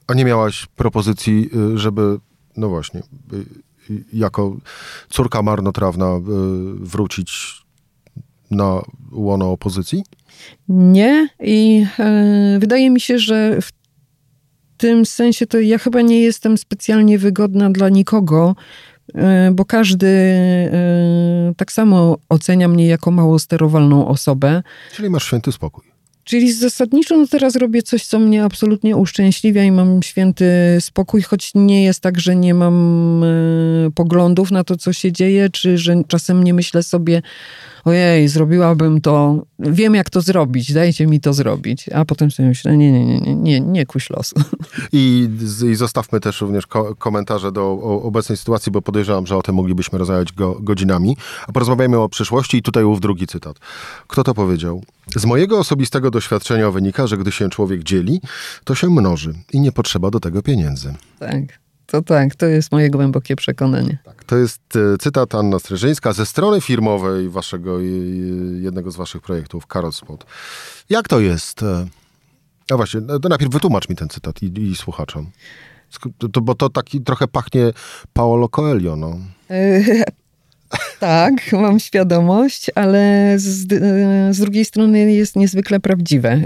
A: a nie miałaś propozycji, y, żeby, no właśnie, y, jako córka marnotrawna y, wrócić na łono opozycji?
B: Nie i e, wydaje mi się, że w tym sensie to ja chyba nie jestem specjalnie wygodna dla nikogo, e, bo każdy e, tak samo ocenia mnie jako mało sterowalną osobę.
A: Czyli masz święty spokój.
B: Czyli zasadniczo no teraz robię coś, co mnie absolutnie uszczęśliwia i mam święty spokój, choć nie jest tak, że nie mam y, poglądów na to, co się dzieje, czy że czasem nie myślę sobie, ojej, zrobiłabym to, wiem jak to zrobić, dajcie mi to zrobić. A potem sobie myślę, nie, nie, nie, nie, nie, nie kuś losu.
A: I, I zostawmy też również ko komentarze do obecnej sytuacji, bo podejrzewam, że o tym moglibyśmy rozmawiać go, godzinami. A porozmawiajmy o przyszłości i tutaj ów drugi cytat. Kto to powiedział? Z mojego osobistego doświadczenia wynika, że gdy się człowiek dzieli, to się mnoży i nie potrzeba do tego pieniędzy.
B: Tak. To tak, to jest moje głębokie przekonanie.
A: Tak, to jest e, cytat Anna Streżyńska ze strony firmowej waszego, jednego z waszych projektów, Carrot Spot. Jak to jest? E, a właśnie, no to najpierw wytłumacz mi ten cytat i, i słuchaczom. To, bo to taki trochę pachnie Paolo Coelho, no.
B: Tak, mam świadomość, ale z, z, drugiej strony jest niezwykle prawdziwe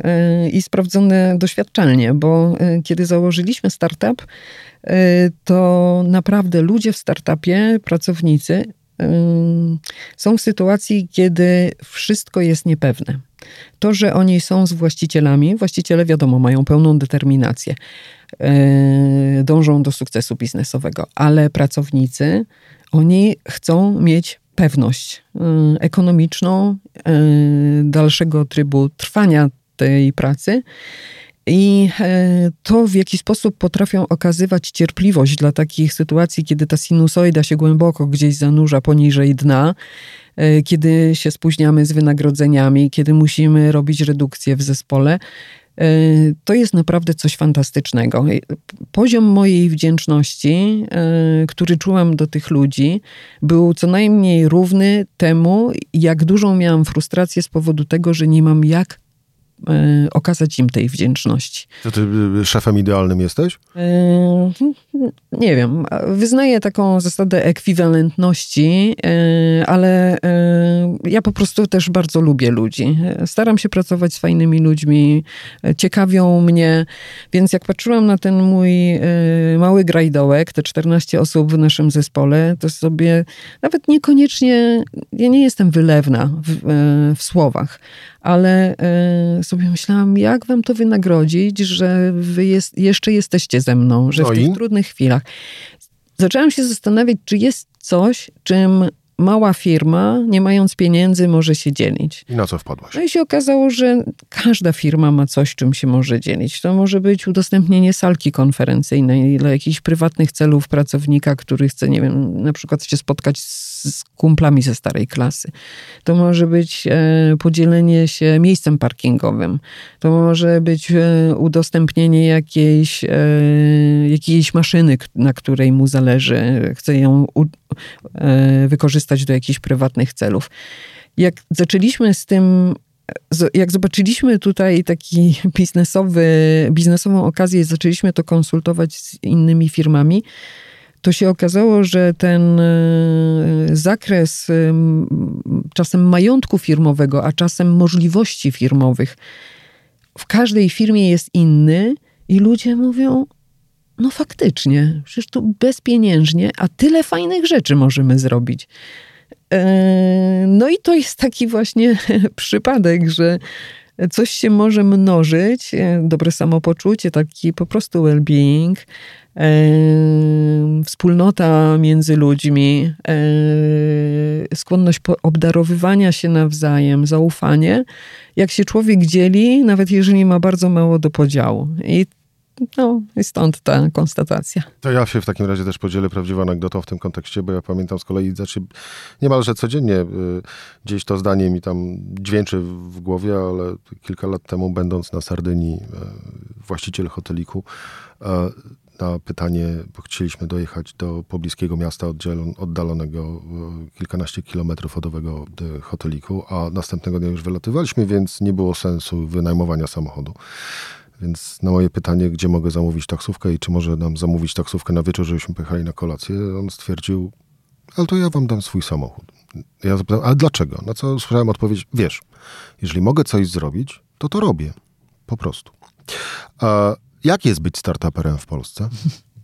B: i sprawdzone doświadczalnie, bo kiedy założyliśmy startup, to naprawdę ludzie w startupie, pracownicy, są w sytuacji, kiedy wszystko jest niepewne. To, że oni są z właścicielami, właściciele wiadomo, mają pełną determinację, dążą do sukcesu biznesowego, ale pracownicy, oni chcą mieć pewność ekonomiczną, dalszego trybu trwania tej pracy i e, to, w jaki sposób potrafią okazywać cierpliwość dla takich sytuacji, kiedy ta sinusoida się głęboko gdzieś zanurza poniżej dna, e, kiedy się spóźniamy z wynagrodzeniami, kiedy musimy robić redukcję w zespole, e, to jest naprawdę coś fantastycznego. Poziom mojej wdzięczności, który czułam do tych ludzi, był co najmniej równy temu, jak dużą miałam frustrację z powodu tego, że nie mam jak okazać im tej wdzięczności.
A: To ty y, szefem idealnym jesteś?
B: E, nie wiem. Wyznaję taką zasadę ekwiwalentności, ale ja po prostu też bardzo lubię ludzi. Staram się pracować z fajnymi ludźmi, ciekawią mnie, więc jak patrzyłam na ten mój mały grajdołek, te 14 osób w naszym zespole, to sobie nawet niekoniecznie, ja nie jestem wylewna w, w słowach, ale y, sobie myślałam, jak wam to wynagrodzić, że wy jest, jeszcze jesteście ze mną, że w no tych trudnych chwilach. Zaczęłam się zastanawiać, czy jest coś, czym mała firma, nie mając pieniędzy, może się dzielić.
A: I na co wpadłaś?
B: No i się okazało, że każda firma ma coś, czym się może dzielić. To może być udostępnienie salki konferencyjnej dla jakichś prywatnych celów pracownika, który chce, nie wiem, na przykład się spotkać z kumplami ze starej klasy. To może być e, podzielenie się miejscem parkingowym. To może być e, udostępnienie jakiejś, e, jakiejś maszyny, na której mu zależy. Chce ją wykorzystać do jakichś prywatnych celów. Jak zaczęliśmy z tym jak zobaczyliśmy tutaj taki biznesowy, biznesową okazję, zaczęliśmy to konsultować z innymi firmami, to się okazało, że ten e, zakres czasem majątku firmowego, a czasem możliwości firmowych w każdej firmie jest inny i ludzie mówią, no faktycznie, przecież tu bezpieniężnie, a tyle fajnych rzeczy możemy zrobić. E, no i to jest taki właśnie przypadek, że coś się może mnożyć, e, dobre samopoczucie, taki po prostu well-being, wspólnota między ludźmi, skłonność obdarowywania się nawzajem, zaufanie. Jak się człowiek dzieli, nawet jeżeli ma bardzo mało do podziału. I no i stąd ta konstatacja.
A: To ja się w takim razie też podzielę prawdziwą anegdotą w tym kontekście, bo ja pamiętam z kolei, znaczy niemalże codziennie y, gdzieś to zdanie mi tam dźwięczy w głowie, ale kilka lat temu będąc na Sardynii, y, właściciel hoteliku y, na pytanie, bo chcieliśmy dojechać do pobliskiego miasta oddalonego kilkanaście kilometrów od owego hoteliku, a następnego dnia już wylatywaliśmy, więc nie było sensu wynajmowania samochodu. Więc na moje pytanie, gdzie mogę zamówić taksówkę i czy może nam zamówić taksówkę na wieczór, żebyśmy pojechali na kolację, on stwierdził, ale to ja wam dam swój samochód. Ja zapytałem, ale dlaczego? Na co usłyszałem odpowiedź, wiesz, jeżeli mogę coś zrobić, to to robię. Po prostu. A jak jest być startuperem w Polsce?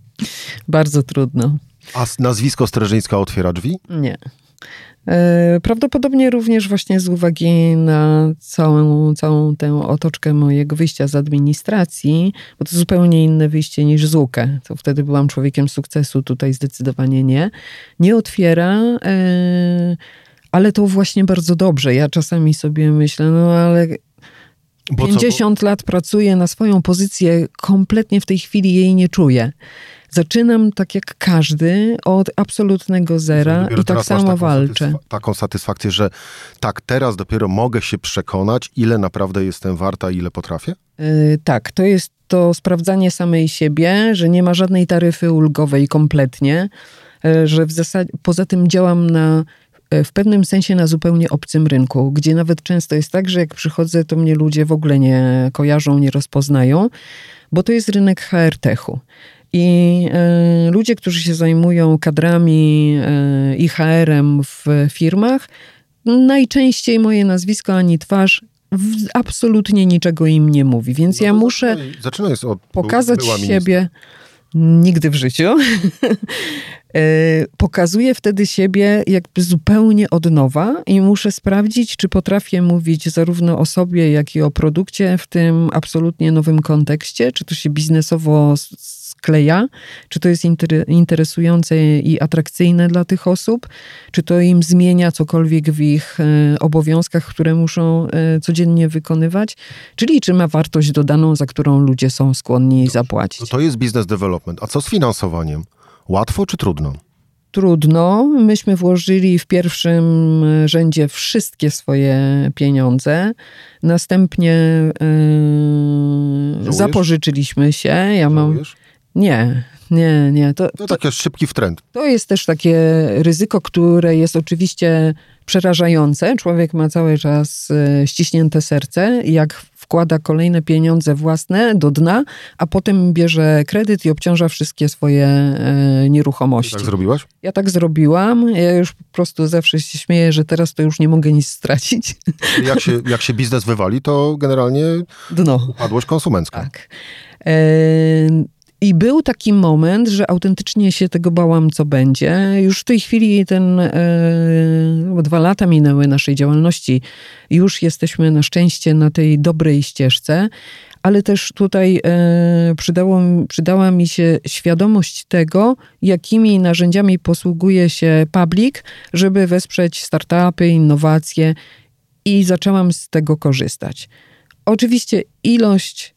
B: Bardzo trudno.
A: A nazwisko Streżyńska otwiera drzwi?
B: Nie. E, prawdopodobnie również właśnie z uwagi na całą, całą tę otoczkę mojego wyjścia z administracji, bo to zupełnie inne wyjście niż z UKE. To wtedy byłam człowiekiem sukcesu, tutaj zdecydowanie nie. Nie otwiera, e, ale to właśnie bardzo dobrze. Ja czasami sobie myślę, no ale bo 50 co? lat pracuję na swoją pozycję, kompletnie w tej chwili jej nie czuję. Zaczynam tak jak każdy od absolutnego zera i tak samo walczę.
A: Satysfa taką satysfakcję, że tak, teraz dopiero mogę się przekonać, ile naprawdę jestem warta, ile potrafię? Yy,
B: tak, to jest to sprawdzanie samej siebie, że nie ma żadnej taryfy ulgowej kompletnie, yy, że w zasadzie poza tym działam na w pewnym sensie na zupełnie obcym rynku, gdzie nawet często jest tak, że jak przychodzę, to mnie ludzie w ogóle nie kojarzą, nie rozpoznają, bo to jest rynek HR techu. I y, ludzie, którzy się zajmują kadrami y, i HR-em w firmach, najczęściej moje nazwisko ani twarz absolutnie niczego im nie mówi. Więc no ja muszę
A: zaczynaj, od,
B: pokazać siebie. Nigdy w życiu. Pokazuję wtedy siebie jakby zupełnie od nowa i muszę sprawdzić, czy potrafię mówić zarówno o sobie, jak i o produkcie w tym absolutnie nowym kontekście, czy to się biznesowo skleja, czy to jest interesujące i atrakcyjne dla tych osób, czy to im zmienia cokolwiek w ich e, obowiązkach, które muszą e, codziennie wykonywać, czyli czy ma wartość dodaną, za którą ludzie są skłonni zapłacić.
A: To jest business development. A co z finansowaniem? Łatwo czy trudno?
B: trudno. Myśmy włożyli w pierwszym rzędzie wszystkie swoje pieniądze. Następnie yy, zapożyczyliśmy się. Ja mam. Nie, nie, nie.
A: To, to, taki szybki wtręt.
B: To jest też takie ryzyko, które jest oczywiście przerażające. Człowiek ma cały czas e, ściśnięte serce, jak wkłada kolejne pieniądze własne do dna, a potem bierze kredyt i obciąża wszystkie swoje e, nieruchomości.
A: tak zrobiłaś?
B: Ja tak zrobiłam. Ja już po prostu zawsze się śmieję, że teraz to już nie mogę nic stracić.
A: Jak się, jak się biznes wywali, to generalnie Dno. upadłość konsumencka.
B: Tak. I był taki moment, że autentycznie się tego bałam, co będzie. Już w tej chwili ten e, dwa lata minęły naszej działalności. Już jesteśmy na szczęście na tej dobrej ścieżce, ale też tutaj e, przydało, przydała mi się świadomość tego, jakimi narzędziami posługuje się public, żeby wesprzeć startupy, innowacje i zaczęłam z tego korzystać. Oczywiście ilość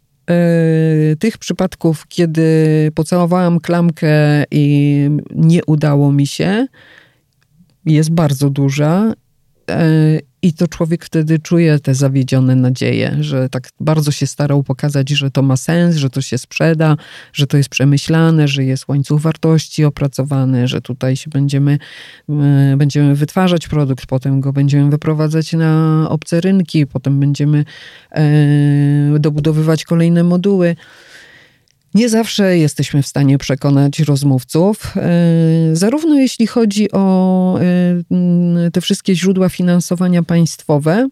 B: tych przypadków, kiedy pocałowałam klamkę i nie udało mi się, jest bardzo duża. I to człowiek wtedy czuje te zawiedzione nadzieje, że tak bardzo się starał pokazać, że to ma sens, że to się sprzeda, że to jest przemyślane, że jest łańcuch wartości opracowany, że tutaj się będziemy, e, będziemy wytwarzać produkt, potem go będziemy wyprowadzać na obce rynki, potem będziemy e, dobudowywać kolejne moduły. Nie zawsze jesteśmy w stanie przekonać rozmówców, e, zarówno jeśli chodzi o e, te wszystkie źródła finansowania państwowe,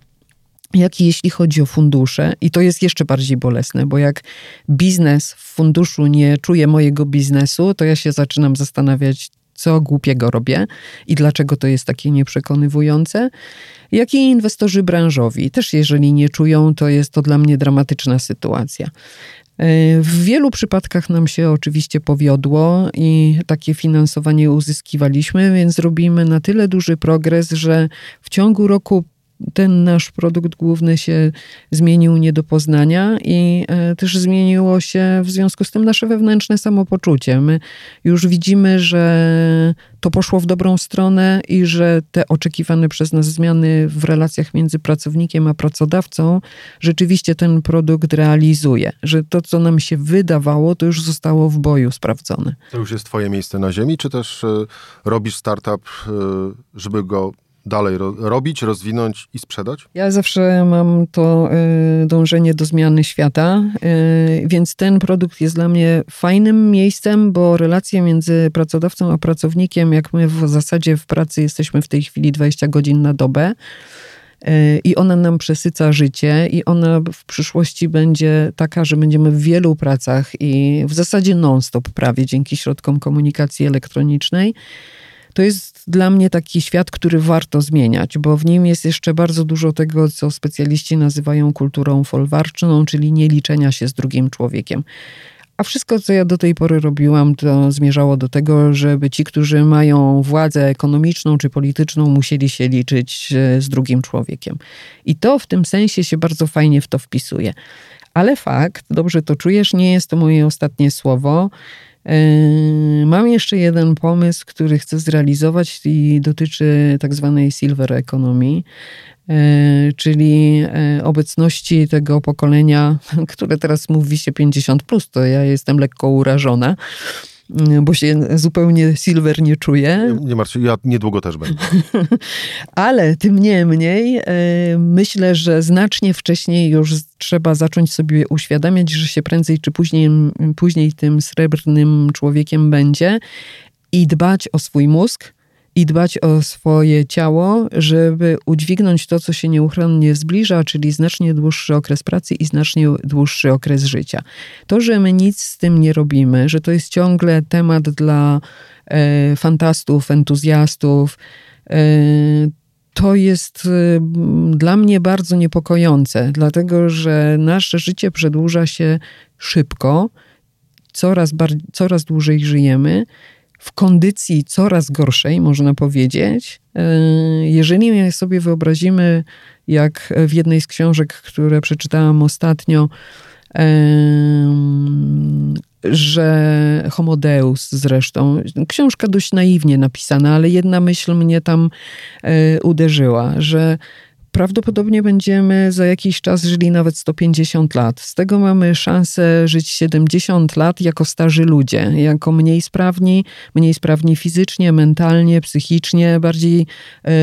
B: jak i jeśli chodzi o fundusze. I to jest jeszcze bardziej bolesne, bo jak biznes w funduszu nie czuje mojego biznesu, to ja się zaczynam zastanawiać, co głupiego robię i dlaczego to jest takie nieprzekonywujące, jak i inwestorzy branżowi. Też jeżeli nie czują, to jest to dla mnie dramatyczna sytuacja. E, w wielu przypadkach nam się oczywiście powiodło i takie finansowanie uzyskiwaliśmy, więc robimy na tyle duży progres, że w ciągu roku ten nasz produkt główny się zmienił nie do poznania i e, też zmieniło się w związku z tym nasze wewnętrzne samopoczucie. My już widzimy, że to poszło w dobrą stronę i że te oczekiwane przez nas zmiany w relacjach między pracownikiem a pracodawcą rzeczywiście ten produkt realizuje. Że to, co nam się wydawało, to już zostało w boju sprawdzone.
A: To już jest Twoje miejsce na ziemi, czy też y, robisz startup, y, żeby go dalej ro robić, rozwinąć i sprzedać?
B: Ja zawsze mam to y, dążenie do zmiany świata, y, więc ten produkt jest dla mnie fajnym miejscem, bo relacje między pracodawcą a pracownikiem, jak my w zasadzie w pracy jesteśmy w tej chwili 20 godzin na dobę, y, i ona nam przesyca życie, i ona w przyszłości będzie taka, że będziemy w wielu pracach i w zasadzie non-stop prawie dzięki środkom komunikacji elektronicznej to jest dla mnie taki świat, który warto zmieniać, bo w nim jest jeszcze bardzo dużo tego, co specjaliści nazywają kulturą folwarczną, czyli nie liczenia się z drugim człowiekiem. A wszystko, co ja do tej pory robiłam, to zmierzało do tego, żeby ci, którzy mają władzę ekonomiczną czy polityczną, musieli się liczyć e, z drugim człowiekiem. I to w tym sensie się bardzo fajnie w to wpisuje. Ale fakt, dobrze to czujesz, nie jest to moje ostatnie słowo. Yy, mam jeszcze jeden pomysł, który chcę zrealizować i dotyczy tak zwanej silver economy, yy, czyli yy, obecności tego pokolenia, które teraz mówi się 50, plus, to ja jestem lekko urażona bo się zupełnie silver nie czuję.
A: Nie, nie martw się, ja niedługo też będę.
B: Ale tym niemniej e, myślę, że znacznie wcześniej już trzeba zacząć sobie uświadamiać, że się prędzej czy później, później tym srebrnym człowiekiem będzie i dbać o swój mózg, i dbać o swoje ciało, żeby udźwignąć to, co się nieuchronnie zbliża, czyli znacznie dłuższy okres pracy i znacznie dłuższy okres życia. To, że my nic z tym nie robimy, że to jest ciągle temat dla e, fantastów, entuzjastów, e, to jest e, dla mnie bardzo niepokojące, dlatego że nasze życie przedłuża się szybko, coraz, coraz dłużej żyjemy w kondycji coraz gorszej, można powiedzieć. E, jeżeli sobie wyobrazimy, jak w jednej z książek, które przeczytałam ostatnio, że Homo Deus zresztą, książka dość naiwnie napisana, ale jedna myśl mnie tam e, uderzyła, że prawdopodobnie będziemy za jakiś czas żyli nawet 150 lat. Z tego mamy szansę żyć 70 lat jako starzy ludzie, jako mniej sprawni, mniej sprawni fizycznie, mentalnie, psychicznie, bardziej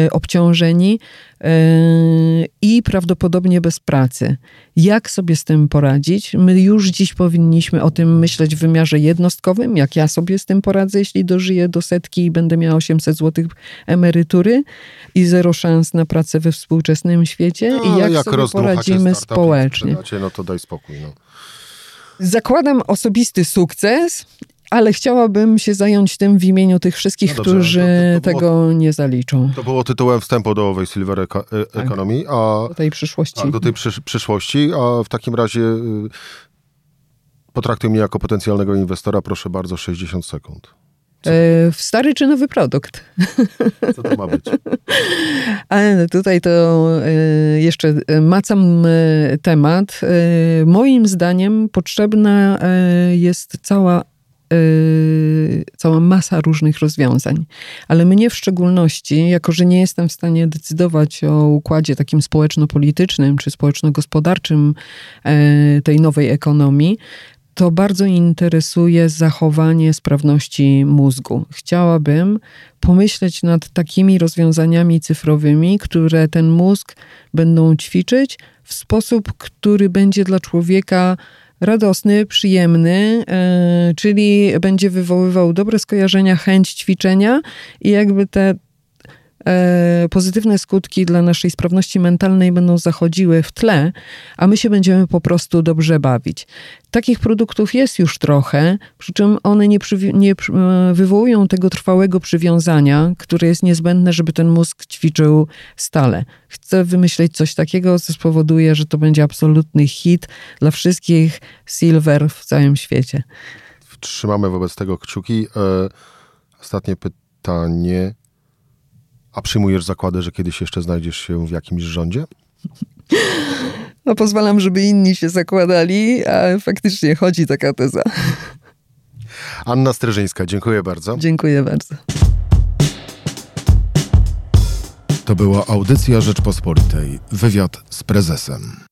B: y, obciążeni. Yy, i prawdopodobnie bez pracy. Jak sobie z tym poradzić? My już dziś powinniśmy o tym myśleć w wymiarze jednostkowym, jak ja sobie z tym poradzę, jeśli dożyję do setki i będę miała 800 zł emerytury i zero szans na pracę we współczesnym świecie
A: no,
B: i jak,
A: jak
B: sobie poradzimy społecznie.
A: No to daj spokój. No.
B: Zakładam osobisty sukces ale chciałabym się zająć tym w imieniu tych wszystkich, no dobrze, którzy to, to, to było, tego nie zaliczą.
A: To było tytułem wstępu do owej Silver e- tak. Economy. A,
B: do tej przyszłości.
A: Tak, do tej przysz przyszłości, a w takim razie y, potraktuj mnie jako potencjalnego inwestora, proszę bardzo, 60 sekund.
B: E, w stary czy nowy produkt?
A: Co to ma być?
B: Ale tutaj to e, jeszcze macam temat. Moim zdaniem potrzebna jest cała yy, cała masa różnych rozwiązań. Ale mnie w szczególności, jako że nie jestem w stanie decydować o układzie takim społeczno-politycznym czy społeczno-gospodarczym yy, tej nowej ekonomii, to bardzo interesuje zachowanie sprawności mózgu. Chciałabym pomyśleć nad takimi rozwiązaniami cyfrowymi, które ten mózg będą ćwiczyć w sposób, który będzie dla człowieka radosny, przyjemny, e, czyli będzie wywoływał dobre skojarzenia, chęć ćwiczenia i jakby te pozytywne skutki dla naszej sprawności mentalnej będą zachodziły w tle, a my się będziemy po prostu dobrze bawić. Takich produktów jest już trochę, przy czym one nie, nie e, wywołują tego trwałego przywiązania, które jest niezbędne, żeby ten mózg ćwiczył stale. Chcę wymyśleć coś takiego, co spowoduje, że to będzie absolutny hit dla wszystkich silver w całym świecie.
A: Trzymamy wobec tego kciuki. E, ostatnie pytanie. A przyjmujesz zakłady, że kiedyś jeszcze znajdziesz się w jakimś rządzie?
B: No pozwalam, żeby inni się zakładali, a faktycznie chodzi taka teza.
A: Anna Streżyńska, dziękuję bardzo.
B: Dziękuję bardzo.
A: To była audycja Rzeczpospolitej. Wywiad z prezesem.